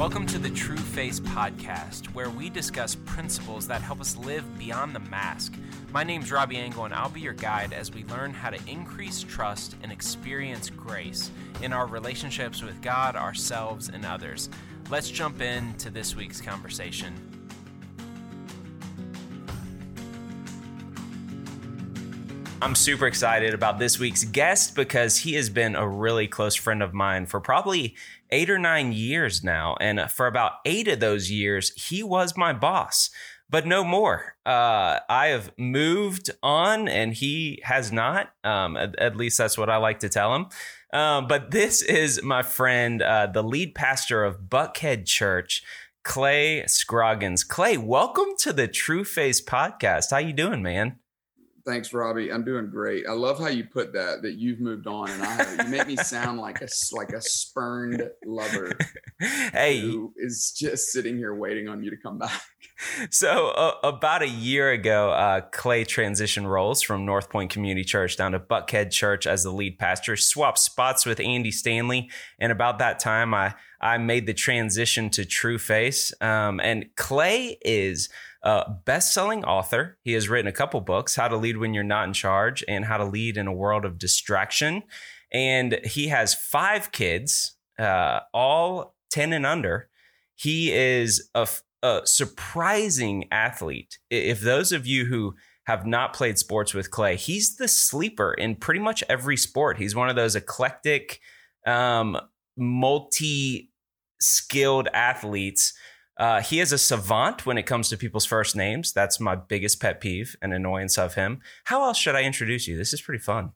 Welcome to the Trueface Podcast, where we discuss principles that help us live beyond the mask. My name's Robby Angel, and I'll be your guide as we learn how to increase trust and experience grace in our relationships with God, ourselves, and others. Let's jump into this week's conversation. I'm super excited about this week's guest because he has been a really close friend of mine for probably eight or nine years now. And for about eight of those years, he was my boss, but no more. Uh, I have moved on and he has not. Um, at, at, least that's what I like to tell him. Um, but this is my friend, uh, the lead pastor of Buckhead Church. Clay Scroggins. Clay, welcome to the Trueface podcast. How you doing, man? Thanks, Robby. I'm doing great. I love how you put that. That you've moved on, and I haven't. You make me sound like a like a spurned lover. hey, who is just sitting here waiting on you to come back. So uh, about a year ago, uh, Clay transitioned roles from North Point Community Church down to Buckhead Church as the lead pastor. Swapped spots with Andy Stanley, and about that time, I I made the transition to Trueface. Um, and Clay is a best-selling author. He has written a couple books, How to Lead When You're Not in Charge and How to Lead in a World of Distraction. And he has five kids, uh, all 10 and under. He is a, a surprising athlete. If those of you who have not played sports with Clay, he's the sleeper in pretty much every sport. He's one of those eclectic, um, multi skilled athletes uh, he is a savant when it comes to people's first names. That's my biggest pet peeve and annoyance of him. How else should I introduce you? This is pretty fun.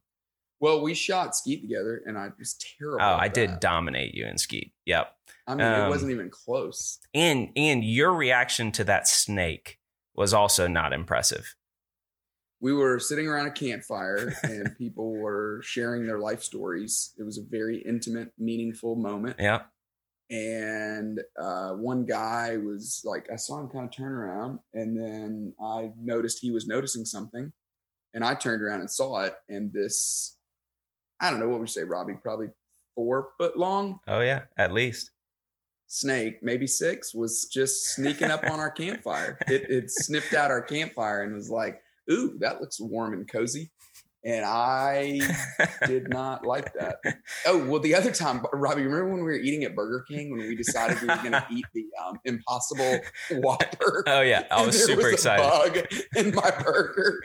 Well, we shot Skeet together, and I was terrible. Oh, I that. did dominate you in Skeet. Yep. I mean, um, it wasn't even close. And and your reaction to that snake was also not impressive. We were sitting around a campfire, and people were sharing their life stories. It was a very intimate, meaningful moment. Yeah and uh, one guy was like i saw him kind of turn around and then i noticed he was noticing something and i turned around and saw it and this i don't know what would you say robby probably four foot long? Oh yeah at least. Snake maybe six was just sneaking up on our campfire. It, it sniffed out our campfire and was like ooh that looks warm and cozy and I did not like that. Oh well, the other time, Robby, remember when we were eating at Burger King when we decided we were going to eat the um, Impossible Whopper? Oh yeah, I was super was excited. bug in my burger.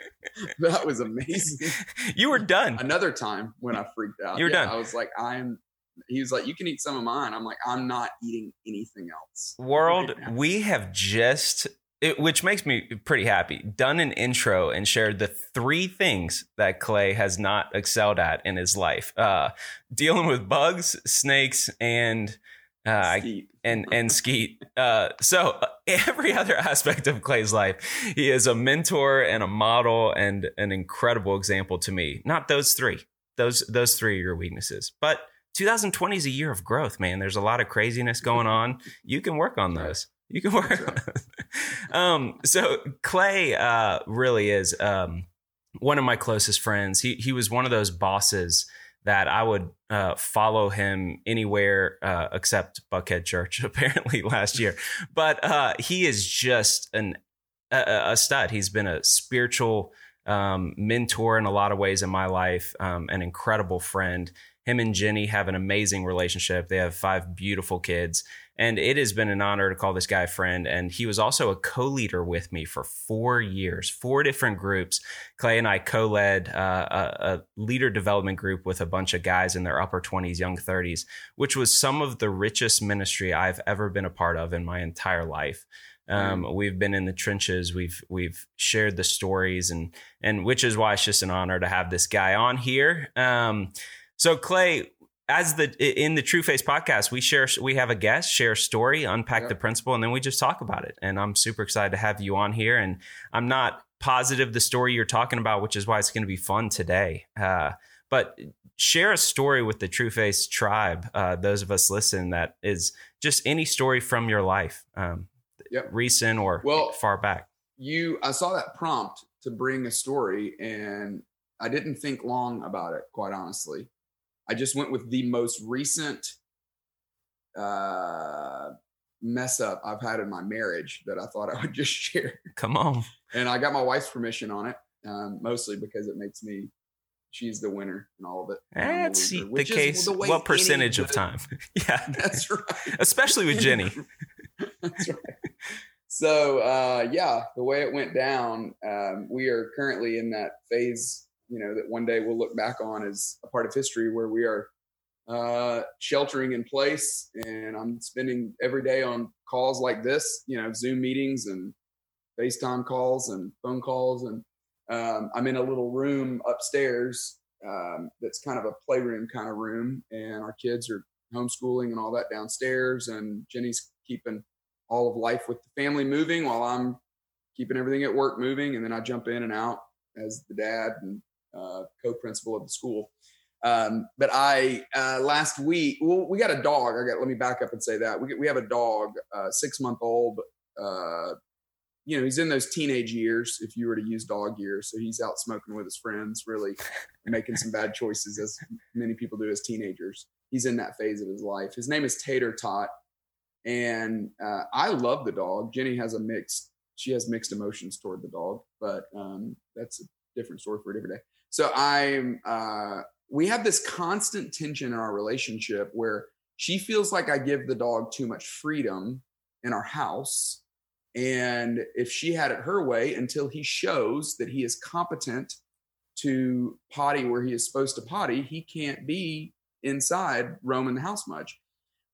That was amazing. You were done. Another time when I freaked out, you were yeah, done. I was like, I'm. He was like, "You can eat some of mine." I'm like, "I'm not eating anything else." World, we have just it, which makes me pretty happy. Done an intro and shared the three things that Clay has not excelled at in his life: uh, dealing with bugs, snakes, and uh, and and skeet. Uh, so uh, every other aspect of Clay's life, he is a mentor and a model and an incredible example to me. Not those three; those those three are your weaknesses, but. 2020 is a year of growth, man. There's a lot of craziness going on. You can work on those. You can work. um, so Clay uh, really is um, one of my closest friends. He he was one of those bosses that I would uh, follow him anywhere uh, except Buckhead Church, apparently last year. But uh, he is just an a, a, stud. He's been a spiritual um, mentor in a lot of ways in my life, um, an incredible friend. Him and Jenny have an amazing relationship. They have five beautiful kids. And it has been an honor to call this guy a friend. And he was also a co leader with me for four years, four different groups. Clay and I co led uh, a, a, leader development group with a bunch of guys in their upper 20s, young 30s, which was some of the richest ministry I've ever been a part of in my entire life. Um, mm. we've been in the trenches. We've we've shared the stories, and and which is why it's just an honor to have this guy on here. Um, so Clay, as the in the Trueface podcast, we share we have a guest share a story, unpack the principle, and then we just talk about it. And I'm super excited to have you on here. And I'm not positive the story you're talking about, which is why it's going to be fun today. Uh, but share a story with the Trueface tribe. Uh, those of us listen that is just any story from your life, um, yep. recent or well, far back. You, I saw that prompt to bring a story, and I didn't think long about it, quite honestly. I just went with the most recent uh, mess up I've had in my marriage that I thought I would just share. Come on. And I got my wife's permission on it, um, mostly because it makes me. She's the winner in all of it. That's the which is case. the What percentage of time? yeah. That's right. Especially with Jenny. That's right. So uh, yeah, the way it went down, um, we are currently in that phase. You know that one day we'll look back on as a part of history where we are uh, sheltering in place, and I'm spending every day on calls like this. You know, Zoom meetings and FaceTime calls and phone calls, and um, I'm in a little room upstairs um, that's kind of a playroom kind of room, and our kids are homeschooling and all that downstairs, and Jenny's keeping all of life with the family moving while I'm keeping everything at work moving, and then I jump in and out as the dad and uh, co-principal of the school. Um, but I uh, last week, well, we got a dog. I got. Let me back up and say that we we have a dog, uh, six month old. Uh, you know, he's in those teenage years. If you were to use dog years, so he's out smoking with his friends, really making some bad choices, as many people do as teenagers. He's in that phase of his life. His name is Tater Tot, and uh, I love the dog. Jenny has a mixed. She has mixed emotions toward the dog, but um, that's a different story for a different day. So I'm. Uh, we have this constant tension in our relationship where she feels like I give the dog too much freedom in our house. And if she had it her way until he shows that he is competent to potty where he is supposed to potty, he can't be inside roaming the house much.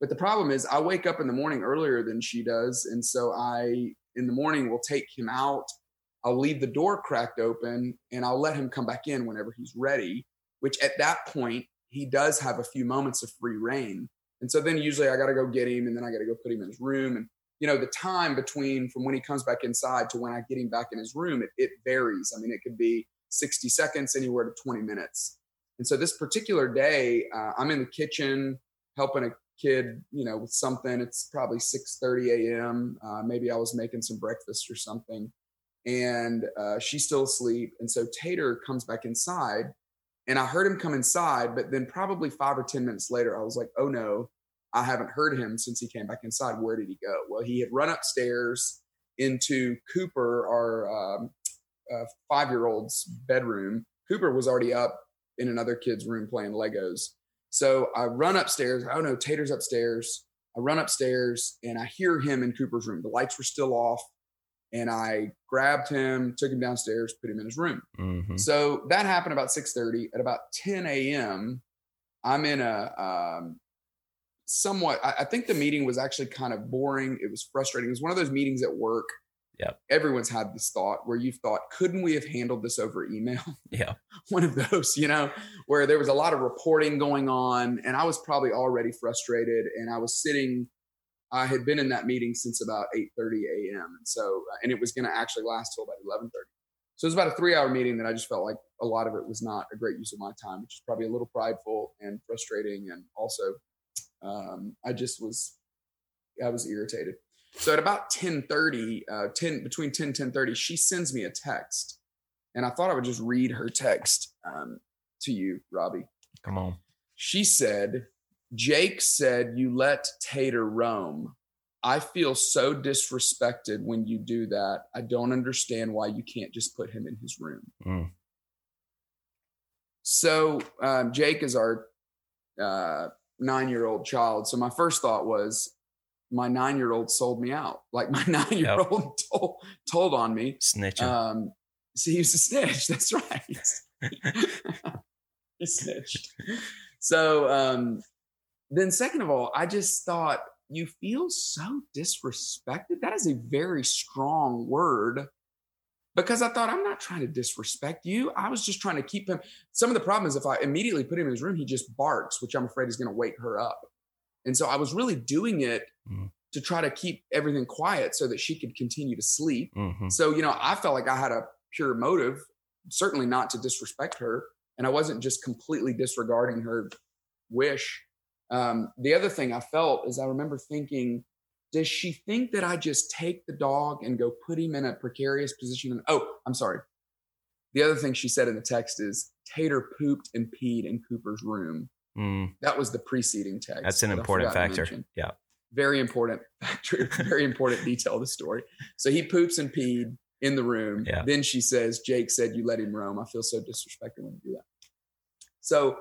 But the problem is, I wake up in the morning earlier than she does. And so I, in the morning, will take him out. I'll leave the door cracked open and I'll let him come back in whenever he's ready which at that point he does have a few moments of free reign. And so then usually I got to go get him and then I got to go put him in his room. And, you know, the time between from when he comes back inside to when I get him back in his room, it, it varies. I mean, it could be 60 seconds, anywhere to 20 minutes. And so this particular day, uh, I'm in the kitchen helping a kid, you know, with something. It's probably 6:30 a.m. Uh, maybe I was making some breakfast or something, and uh, she's still asleep. And so Tater comes back inside, and I heard him come inside, but then probably five or 10 minutes later, I was like, oh no, I haven't heard him since he came back inside. Where did he go? Well, he had run upstairs into Cooper, our um, uh, five year old's bedroom. Cooper was already up in another kid's room playing Legos. So I run upstairs. Oh no, Tater's upstairs. I run upstairs and I hear him in Cooper's room. The lights were still off. And I grabbed him, took him downstairs, put him in his room. Mhm. So that happened about 6:30. At about 10 a.m., I'm in a um, somewhat. I, I think the meeting was actually kind of boring. It was frustrating. It was one of those meetings at work. Yeah, Everyone's had this thought where you've thought, couldn't we have handled this over email? Yeah. one of those, you know, where there was a lot of reporting going on, and I was probably already frustrated, and I was sitting. I had been in that meeting since about 8:30 a.m. and so and it was going to actually last till about 11:30. So it was about a three-hour meeting that I just felt like a lot of it was not a great use of my time, which is probably a little prideful and frustrating, and also um, I just was I was irritated. So at about 10:30, uh, 10 between 10 10:30, she sends me a text, and I thought I would just read her text um, to you, Robby. Come on. She said, Jake said you let Tater roam. I feel so disrespected when you do that. I don't understand why you can't just put him in his room. Mm. So um, Jake is our uh, nine-year-old child. So my first thought was, my nine-year-old sold me out. Like my nine-year-old told, told on me. Snitching. Um, so he was a snitch. That's right. he snitched. So um, then, second of all, I just thought you feel so disrespected. That is a very strong word because I thought I'm not trying to disrespect you. I was just trying to keep him. Some of the problem is if I immediately put him in his room, he just barks, which I'm afraid is going to wake her up. And so I was really doing it Mm. to try to keep everything quiet so that she could continue to sleep. Mhm. So, you know, I felt like I had a pure motive, certainly not to disrespect her. And I wasn't just completely disregarding her wish. Um, the other thing I felt is I remember thinking, does she think that I just take the dog and go put him in a precarious position? And, oh, I'm sorry. The other thing she said in the text is Tater pooped and peed in Cooper's room. Mm. That was the preceding text. That's an important factor. Yeah. very important factor, very important detail of the story. So he poops and peed in the room. Yeah. Then she says, Jake said you let him roam. I feel so disrespected when you do that. So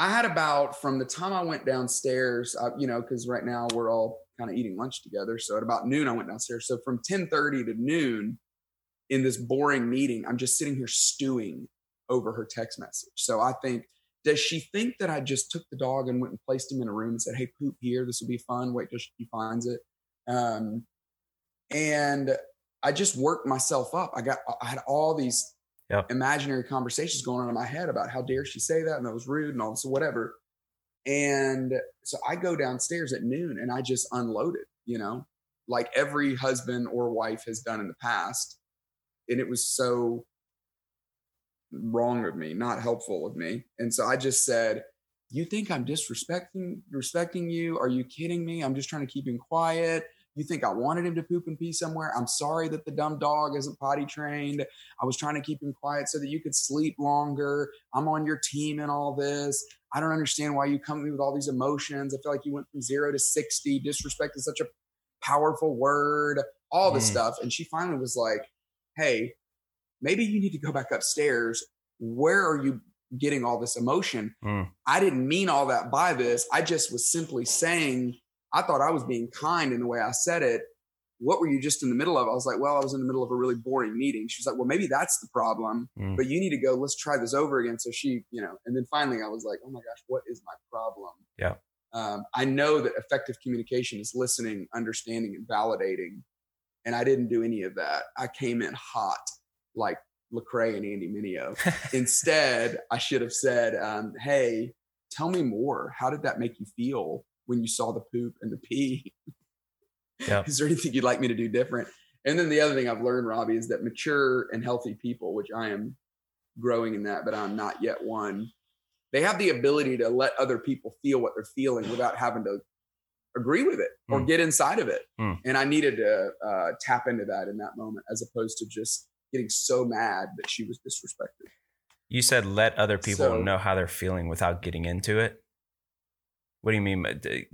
I had about from the time I went downstairs, uh, you know, because right now we're all kind of eating lunch together. So at about noon, I went downstairs. So from 10:30 to noon, in this boring meeting, I'm just sitting here stewing over her text message. So I think, does she think that I just took the dog and went and placed him in a room and said, "Hey, poop here. This will be fun. Wait till she finds it." Um, and I just worked myself up. I got, I had all these Yep. imaginary conversations going on in my head about how dare she say that and that was rude and all this whatever. And so I go downstairs at noon and I just unloaded, you know, like every husband or wife has done in the past. And it was so wrong of me, not helpful of me. And so I just said, You think I'm disrespecting respecting you? Are you kidding me? I'm just trying to keep him quiet. You think I wanted him to poop and pee somewhere? I'm sorry that the dumb dog isn't potty trained. I was trying to keep him quiet so that you could sleep longer. I'm on your team in all this. I don't understand why you come to me with all these emotions. I feel like you went from zero to 60. Disrespect is such a powerful word, all this Mm. stuff. And she finally was like, Hey, maybe you need to go back upstairs. Where are you getting all this emotion? Mm. I didn't mean all that by this. I just was simply saying, I thought I was being kind in the way I said it. What were you just in the middle of? I was like, well, I was in the middle of a really boring meeting. She was like, well, maybe that's the problem, Mm. but you need to go, let's try this over again. So she, you know, and then finally I was like, oh my gosh, what is my problem? Yeah. Um, I know that effective communication is listening, understanding, and validating. And I didn't do any of that. I came in hot like Lecrae and Andy Mineo. Instead, I should have said, um, "Hey, tell me more. How did that make you feel when you saw the poop and the pee? Yep. Is there anything you'd like me to do different?" And then the other thing I've learned, Robby, is that mature and healthy people, which I am growing in that, but I'm not yet one. They have the ability to let other people feel what they're feeling without having to agree with it or Mm. get inside of it. Mm. And I needed to uh, tap into that in that moment, as opposed to just getting so mad that she was disrespected. You said let other people So- know how they're feeling without getting into it. What do you mean?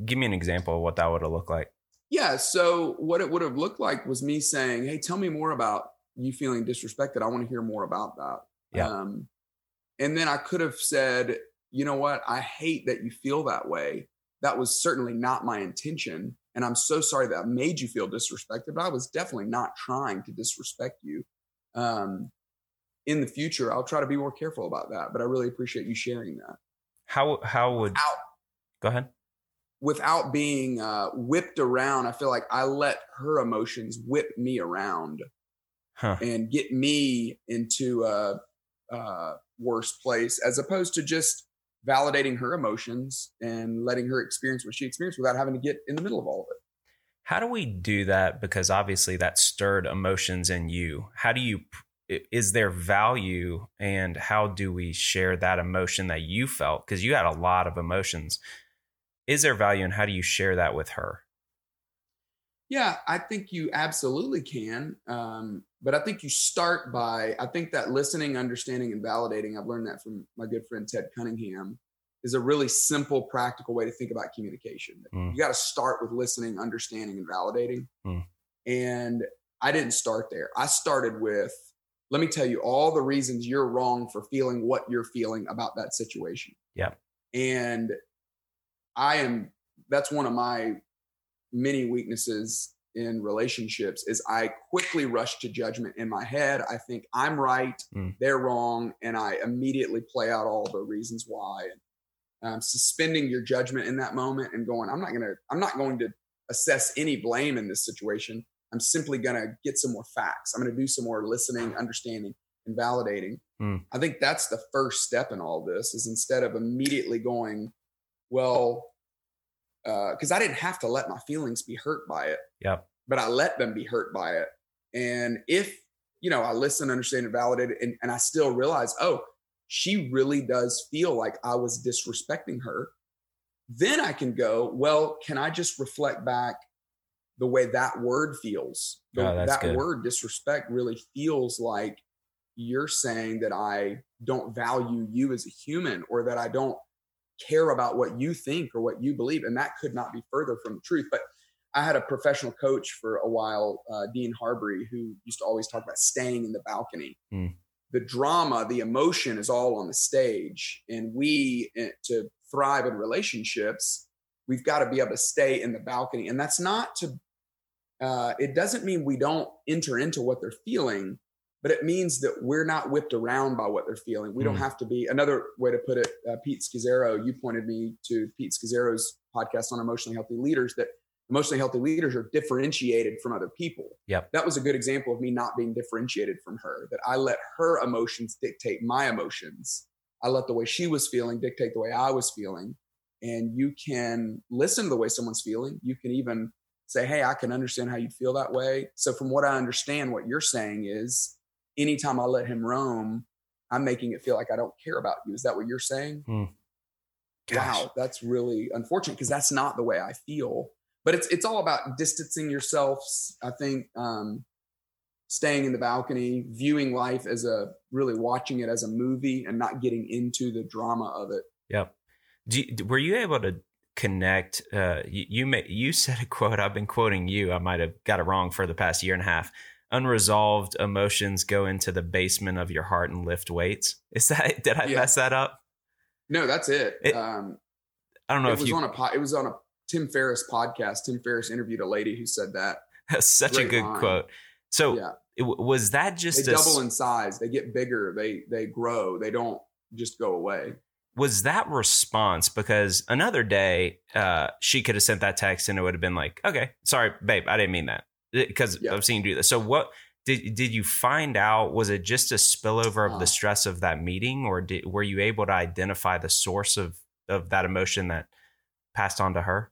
Give me an example of what that would have looked like. Yeah. So what it would have looked like was me saying, "Hey, tell me more about you feeling disrespected. I want to hear more about that." Yeah. Um, and then I could have said, "You know what? I hate that you feel that way. That was certainly not my intention, and I'm so sorry that I made you feel disrespected. But I was definitely not trying to disrespect you." Um, in the future, I'll try to be more careful about that. But I really appreciate you sharing that. How how would Out. Go ahead? without being uh, whipped around, I feel like I let her emotions whip me around Huh. and get me into a, a worse place, as opposed to just validating her emotions and letting her experience what she experienced without having to get in the middle of all of it. How do we do that? Because obviously that stirred emotions in you. How do you? Is there value, and how do we share that emotion that you felt? Because you had a lot of emotions. Is there value, and how do you share that with her? Yeah, I think you absolutely can. Um, but I think you start by, I think that listening, understanding, and validating, I've learned that from my good friend Ted Cunningham, is a really simple, practical way to think about communication. Mm. You got to start with listening, understanding, and validating. Mm. And I didn't start there. I started with, let me tell you all the reasons you're wrong for feeling what you're feeling about that situation. Yeah. And I am, that's one of my many weaknesses in relationships is I quickly rush to judgment in my head. I think I'm right, Mm. they're wrong, and I immediately play out all the reasons why. And um, suspending your judgment in that moment and going, I'm not gonna, I'm not going to assess any blame in this situation. I'm simply gonna get some more facts. I'm gonna do some more listening, understanding, and validating. Mm. I think that's the first step in all this. Is instead of immediately going, well, uh, because I didn't have to let my feelings be hurt by it, Yep. but I let them be hurt by it. And if, you know, I listen, understand, and validate it, and, and I still realize, oh, she really does feel like I was disrespecting her, then I can go, well, can I just reflect back the way that word feels? The- Oh, that good. word disrespect really feels like you're saying that I don't value you as a human or that I don't care about what you think or what you believe. And that could not be further from the truth. But I had a professional coach for a while, uh, Dean Harbury, who used to always talk about staying in the balcony. Mm. The drama, the emotion is all on the stage. And we, eh, to thrive in relationships, we've got to be able to stay in the balcony. And that's not to, uh, it doesn't mean we don't enter into what they're feeling, but it means that we're not whipped around by what they're feeling. We don't Mm. have to be. Another way to put it, uh, Pete Scazzero, you pointed me to Pete Scazzero's podcast on emotionally healthy leaders that emotionally healthy leaders are differentiated from other people. Yep. That was a good example of me not being differentiated from her, that I let her emotions dictate my emotions. I let the way she was feeling dictate the way I was feeling. And you can listen to the way someone's feeling. You can even say, Hey, I can understand how you'd feel that way. So, from what I understand, what you're saying is anytime I let him roam, I'm making it feel like I don't care about you. Is that what you're saying? Gosh. wow, that's really unfortunate because that's not the way I feel. But it's it's all about distancing yourself. I think um, staying in the balcony, viewing life as a really watching it as a movie and not getting into the drama of it. Yep. Do you, were you able to connect? Uh, you you, may, you said a quote. I've been quoting you. I might have got it wrong for the past year and a half. Unresolved emotions go into the basement of your heart and lift weights. Is that? Did I Yeah. mess that up? No, that's it. It- um, I don't know it if was you. on a po- it was on a Tim Ferriss podcast. Tim Ferriss interviewed a lady who said that. That's such a good line. quote. So yeah, it, was that they just a, double in size. They get bigger. They they grow. They don't just go away. was that response because another day uh, she could have sent that text and it would have been like, okay, sorry, babe, I didn't mean that because Yeah. I've seen you do this. So what did did you find out? Was it just a spillover of Uh. the stress of that meeting, or did, were you able to identify the source of of that emotion that passed on to her?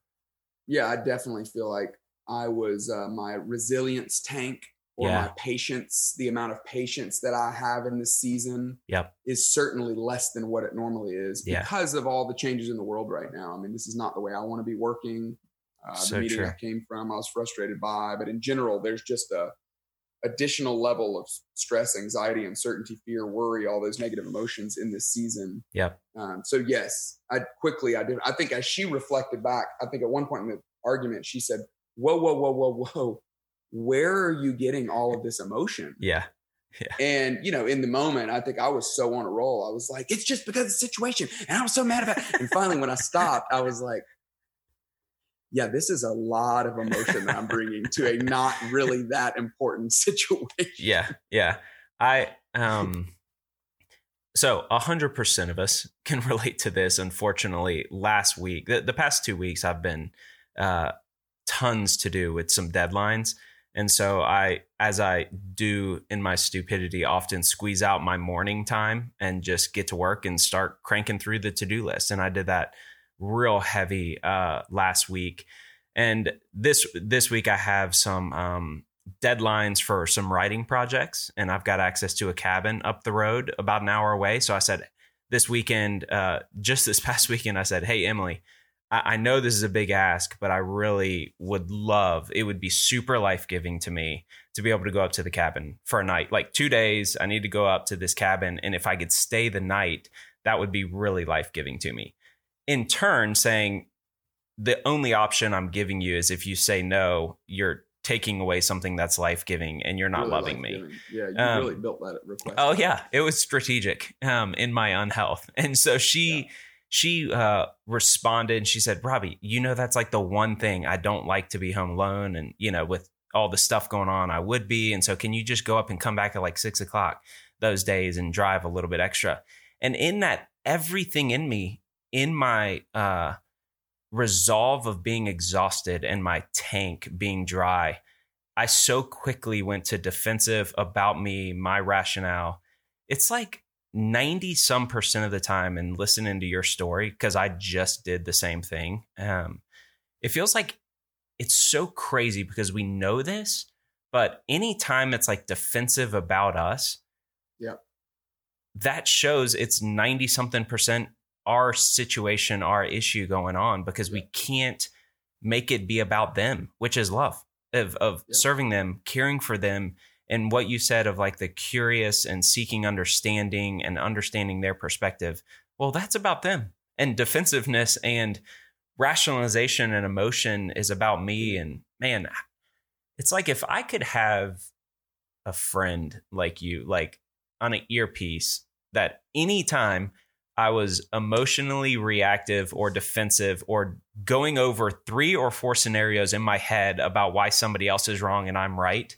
yeah, I definitely feel like I was uh, my resilience tank or Yeah. my patience. The amount of patience that I have in this season Yep. is certainly less than what it normally is Yeah. because of all the changes in the world right now. I mean, this is not the way I want to be working. Uh, So the meeting true. I came from, I was frustrated by, but in general, there's just a additional level of stress, anxiety, uncertainty, fear, worry, all those negative emotions in this season. Yep. Um, so yes, I quickly I did. I think as she reflected back, I think at one point in the argument she said, "Whoa, whoa, whoa, whoa, whoa, where are you getting all of this emotion?" Yeah. And you know, in the moment, I think I was so on a roll. I was like, "It's just because of the situation," and I was so mad about. It. And finally, when I stopped, I was like, "Yeah, this is a lot of emotion that I'm bringing to a not really that important situation." Yeah, yeah. I um so a hundred percent of us can relate to this. Unfortunately, last week, the, the past two weeks, I've been uh tons to do with some deadlines. And so I, as I do in my stupidity, often squeeze out my morning time and just get to work and start cranking through the to-do list. And I did that real heavy uh last week. And this this week I have some um deadlines for some writing projects and I've got access to a cabin up the road about an hour away. So I said this weekend, uh, just this past weekend, I said, Hey, Emily, I, I know this is a big ask, but I really would love, it would be super life giving to me to be able to go up to the cabin for a night, like two days. I need to go up to this cabin. And if I could stay the night, that would be really life giving to me. In turn, saying, the only option I'm giving you is if you say no, you're taking away something that's life giving and you're not Really loving me. life-giving. Yeah, you Um, really built that request. Oh yeah, it was strategic um, in my unhealth, and so she she uh, responded. and She said, "Robby, you know that's like the one thing I don't like to be home alone, and you know with all the stuff going on, I would be. And so, can you just go up and come back at like six o'clock those days and drive a little bit extra?" And in that, everything in me, in my uh, resolve of being exhausted and my tank being dry, I so quickly went to defensive about me, my rationale. It's like 90 some percent of the time and listening to your story, because I just did the same thing. Um, it feels like it's so crazy because we know this, but anytime it's like defensive about us, Yep. that shows it's 90 something percent our situation, our issue going on because we can't make it be about them, which is love of, of Yeah. serving them, caring for them. And what you said of like the curious and seeking understanding and understanding their perspective. Well, that's about them and defensiveness and rationalization and emotion is about me. And man, it's like if I could have a friend like you, like on an earpiece, that anytime I was emotionally reactive or defensive or going over three or four scenarios in my head about why somebody else is wrong and I'm right.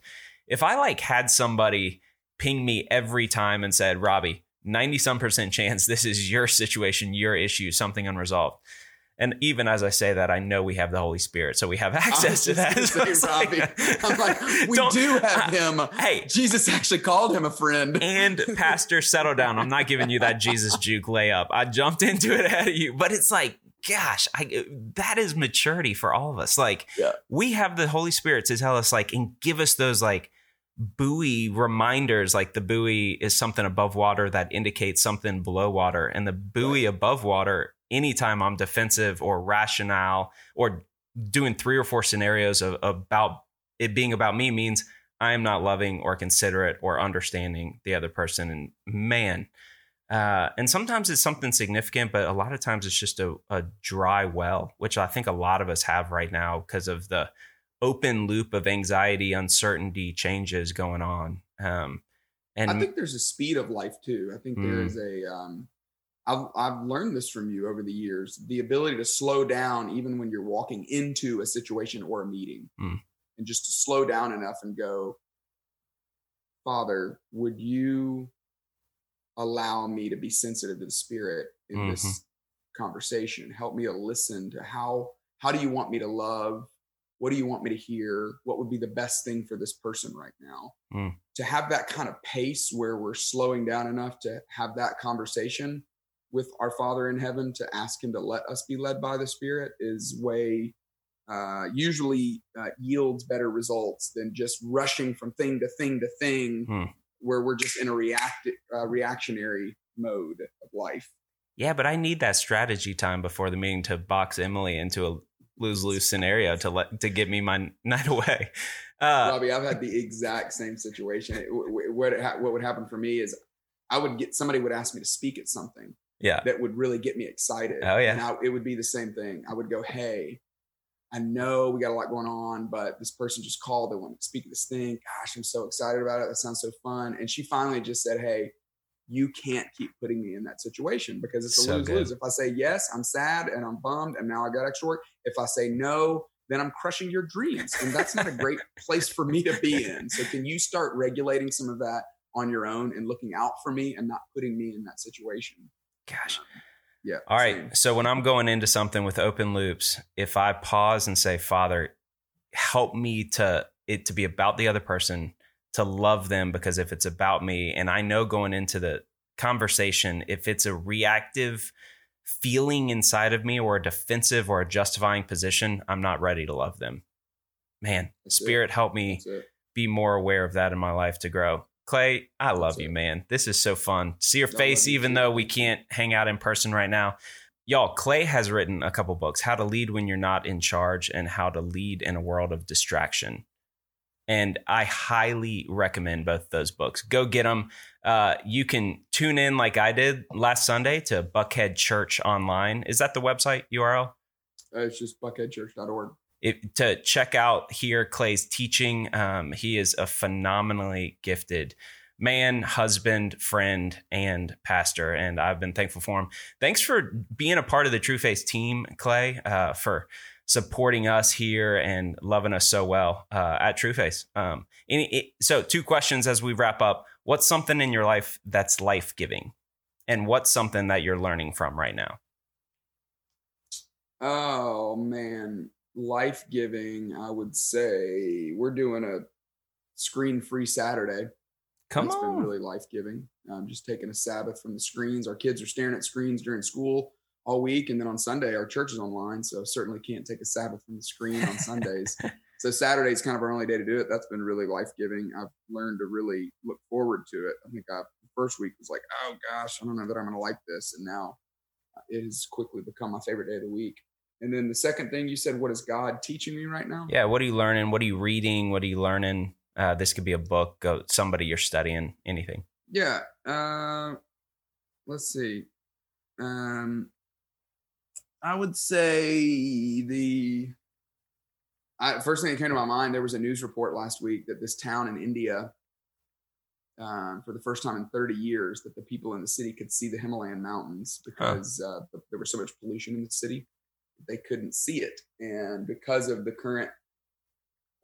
If I like had somebody ping me every time and said, Robby, 90 some percent chance this is your situation, your issue, something unresolved. And even as I say that, I know we have the Holy Spirit, so we have access to that. Say, So Robby, like- I'm like, we do have him. Hey, Jesus actually called him a friend. and Pastor, settle down. I'm not giving you that Jesus juke layup. I jumped into it ahead of you, but it's like, gosh, I, that is maturity for all of us. Like, Yeah. we have the Holy Spirit to tell us, like, and give us those like buoy reminders. Like the buoy is something above water that indicates something below water, and the buoy above water. Anytime I'm defensive or rationale or doing three or four scenarios of, about it being about me means I am not loving or considerate or understanding the other person. And man, uh, and sometimes it's something significant, but a lot of times it's just a, a dry well, which I think a lot of us have right now because of the open loop of anxiety, uncertainty, changes going on. Um, and I think there's a speed of life too. I think there Mm. is a. Um, I've I've learned this from you over the years. The ability to slow down even when you're walking into a situation or a meeting, Mm. and just to slow down enough and go, Father, would you allow me to be sensitive to the Spirit in Mhm. this conversation? Help me to listen to how how do you want me to love? What do you want me to hear? What would be the best thing for this person right now? Mm. To have that kind of pace where we're slowing down enough to have that conversation with our Father in heaven to ask Him to let us be led by the Spirit is way uh, usually uh, yields better results than just rushing from thing to thing to thing, Hmm. where we're just in a react uh, reactionary mode of life. yeah, but I need that strategy time before the meeting to box Emily into a lose lose scenario to let to get me my night away. Uh, Robby, I've had the exact same situation. It- w- w- What it ha- what would happen for me is I would get somebody would ask me to speak at something yeah, that would really get me excited. Oh, yeah. and I, it would be the same thing. I would go, "Hey, I know we got a lot going on, but this person just called. They want to speak at this thing. Gosh, I'm so excited about it. That sounds so fun." And she finally just said, "Hey." You can't keep putting me in that situation because it's a So lose lose. If I say yes, I'm sad and I'm bummed, and now I got extra work. If I say no, then I'm crushing your dreams. And that's not a great place for me to be in. So can you start regulating some of that on your own and looking out for me and not putting me in that situation? Gosh. Yeah. All right. same. So when I'm going into something with open loops, if I pause and say, Father, help me to it to be about the other person, to love them, because if it's about me, and I know going into the conversation, if it's a reactive feeling inside of me or a defensive or a justifying position, I'm not ready to love them. Man, That's it. Spirit, help me be more aware of that in my life to grow. Clay, I love That's you, it. man. This is so fun. See your I face, you even too. though we can't hang out in person right now. Y'all, Clay has written a couple books How to Lead When You're Not in Charge and How to Lead in a World of Distraction. And I highly recommend both those books. Go get them. Uh, you can tune in like I did last Sunday to Buckhead Church Online. Is that the website URL? Uh, it's just buckheadchurch.org. it, to check out here Clay's teaching. Um, he is a phenomenally gifted man, husband, friend, and pastor, and I've been thankful for him. Thanks for being a part of the Trueface team, Clay, uh, for supporting us here and loving us so well uh, at Trueface. Um, any, so, two questions as we wrap up. What's something in your life that's life giving, and what's something that you're learning from right now? Oh man, life giving. I would say we're doing a screen free Saturday. Come That's on, been really life giving. Um, just taking a Sabbath from the screens. Our kids are staring at screens during school all week, and then on Sunday our church is online, so certainly can't take a Sabbath from the screen on Sundays. so Saturday is kind of our only day to do it. That's been really life giving. I've learned to really look forward to it. I think I, the first week was like, oh gosh, I don't know that I'm going to like this, and now it has quickly become my favorite day of the week. And then the second thing you said, what is God teaching me right now? Yeah, what are you learning? What are you reading? What are you learning? Uh, this could be a book, uh, somebody you're studying, anything. Yeah. Uh, let's see. Um, I would say the I, first thing that came to my mind. There was a news report last week that this town in India, um, for the first time in 30 years, that the people in the city could see the Himalayan mountains because huh. uh, there was so much pollution in the city, they couldn't see it, and because of the current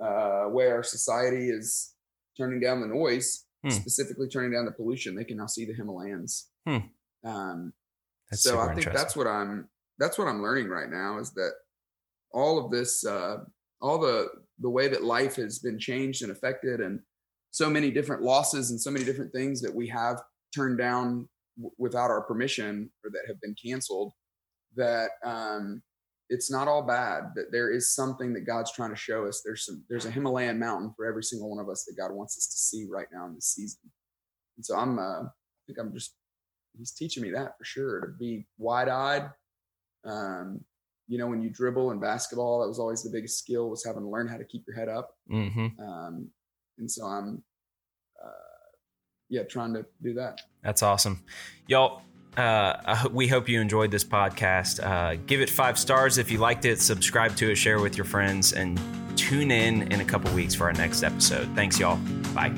uh, way our society is turning down the noise, hmm. specifically turning down the pollution, they can now see the Himalayas. Hmm. Um, so I think that's what I'm that's what I'm learning right now is that all of this, uh, all the the way that life has been changed and affected, and so many different losses and so many different things that we have turned down w- without our permission or that have been canceled. That um, it's not all bad. That there is something that God's trying to show us. There's some there's a Himalayan mountain for every single one of us that God wants us to see right now in this season. And so I'm uh, I think I'm just he's teaching me that for sure to be wide eyed. Um, you know, when you dribble in basketball, that was always the biggest skill was having to learn how to keep your head up. Mm-hmm. Um, and so I'm, uh, yeah, trying to do that. That's awesome, y'all. Uh, we hope you enjoyed this podcast. Uh, give it five stars if you liked it. Subscribe to it, share with your friends, and tune in in a couple weeks for our next episode. Thanks, y'all. Bye.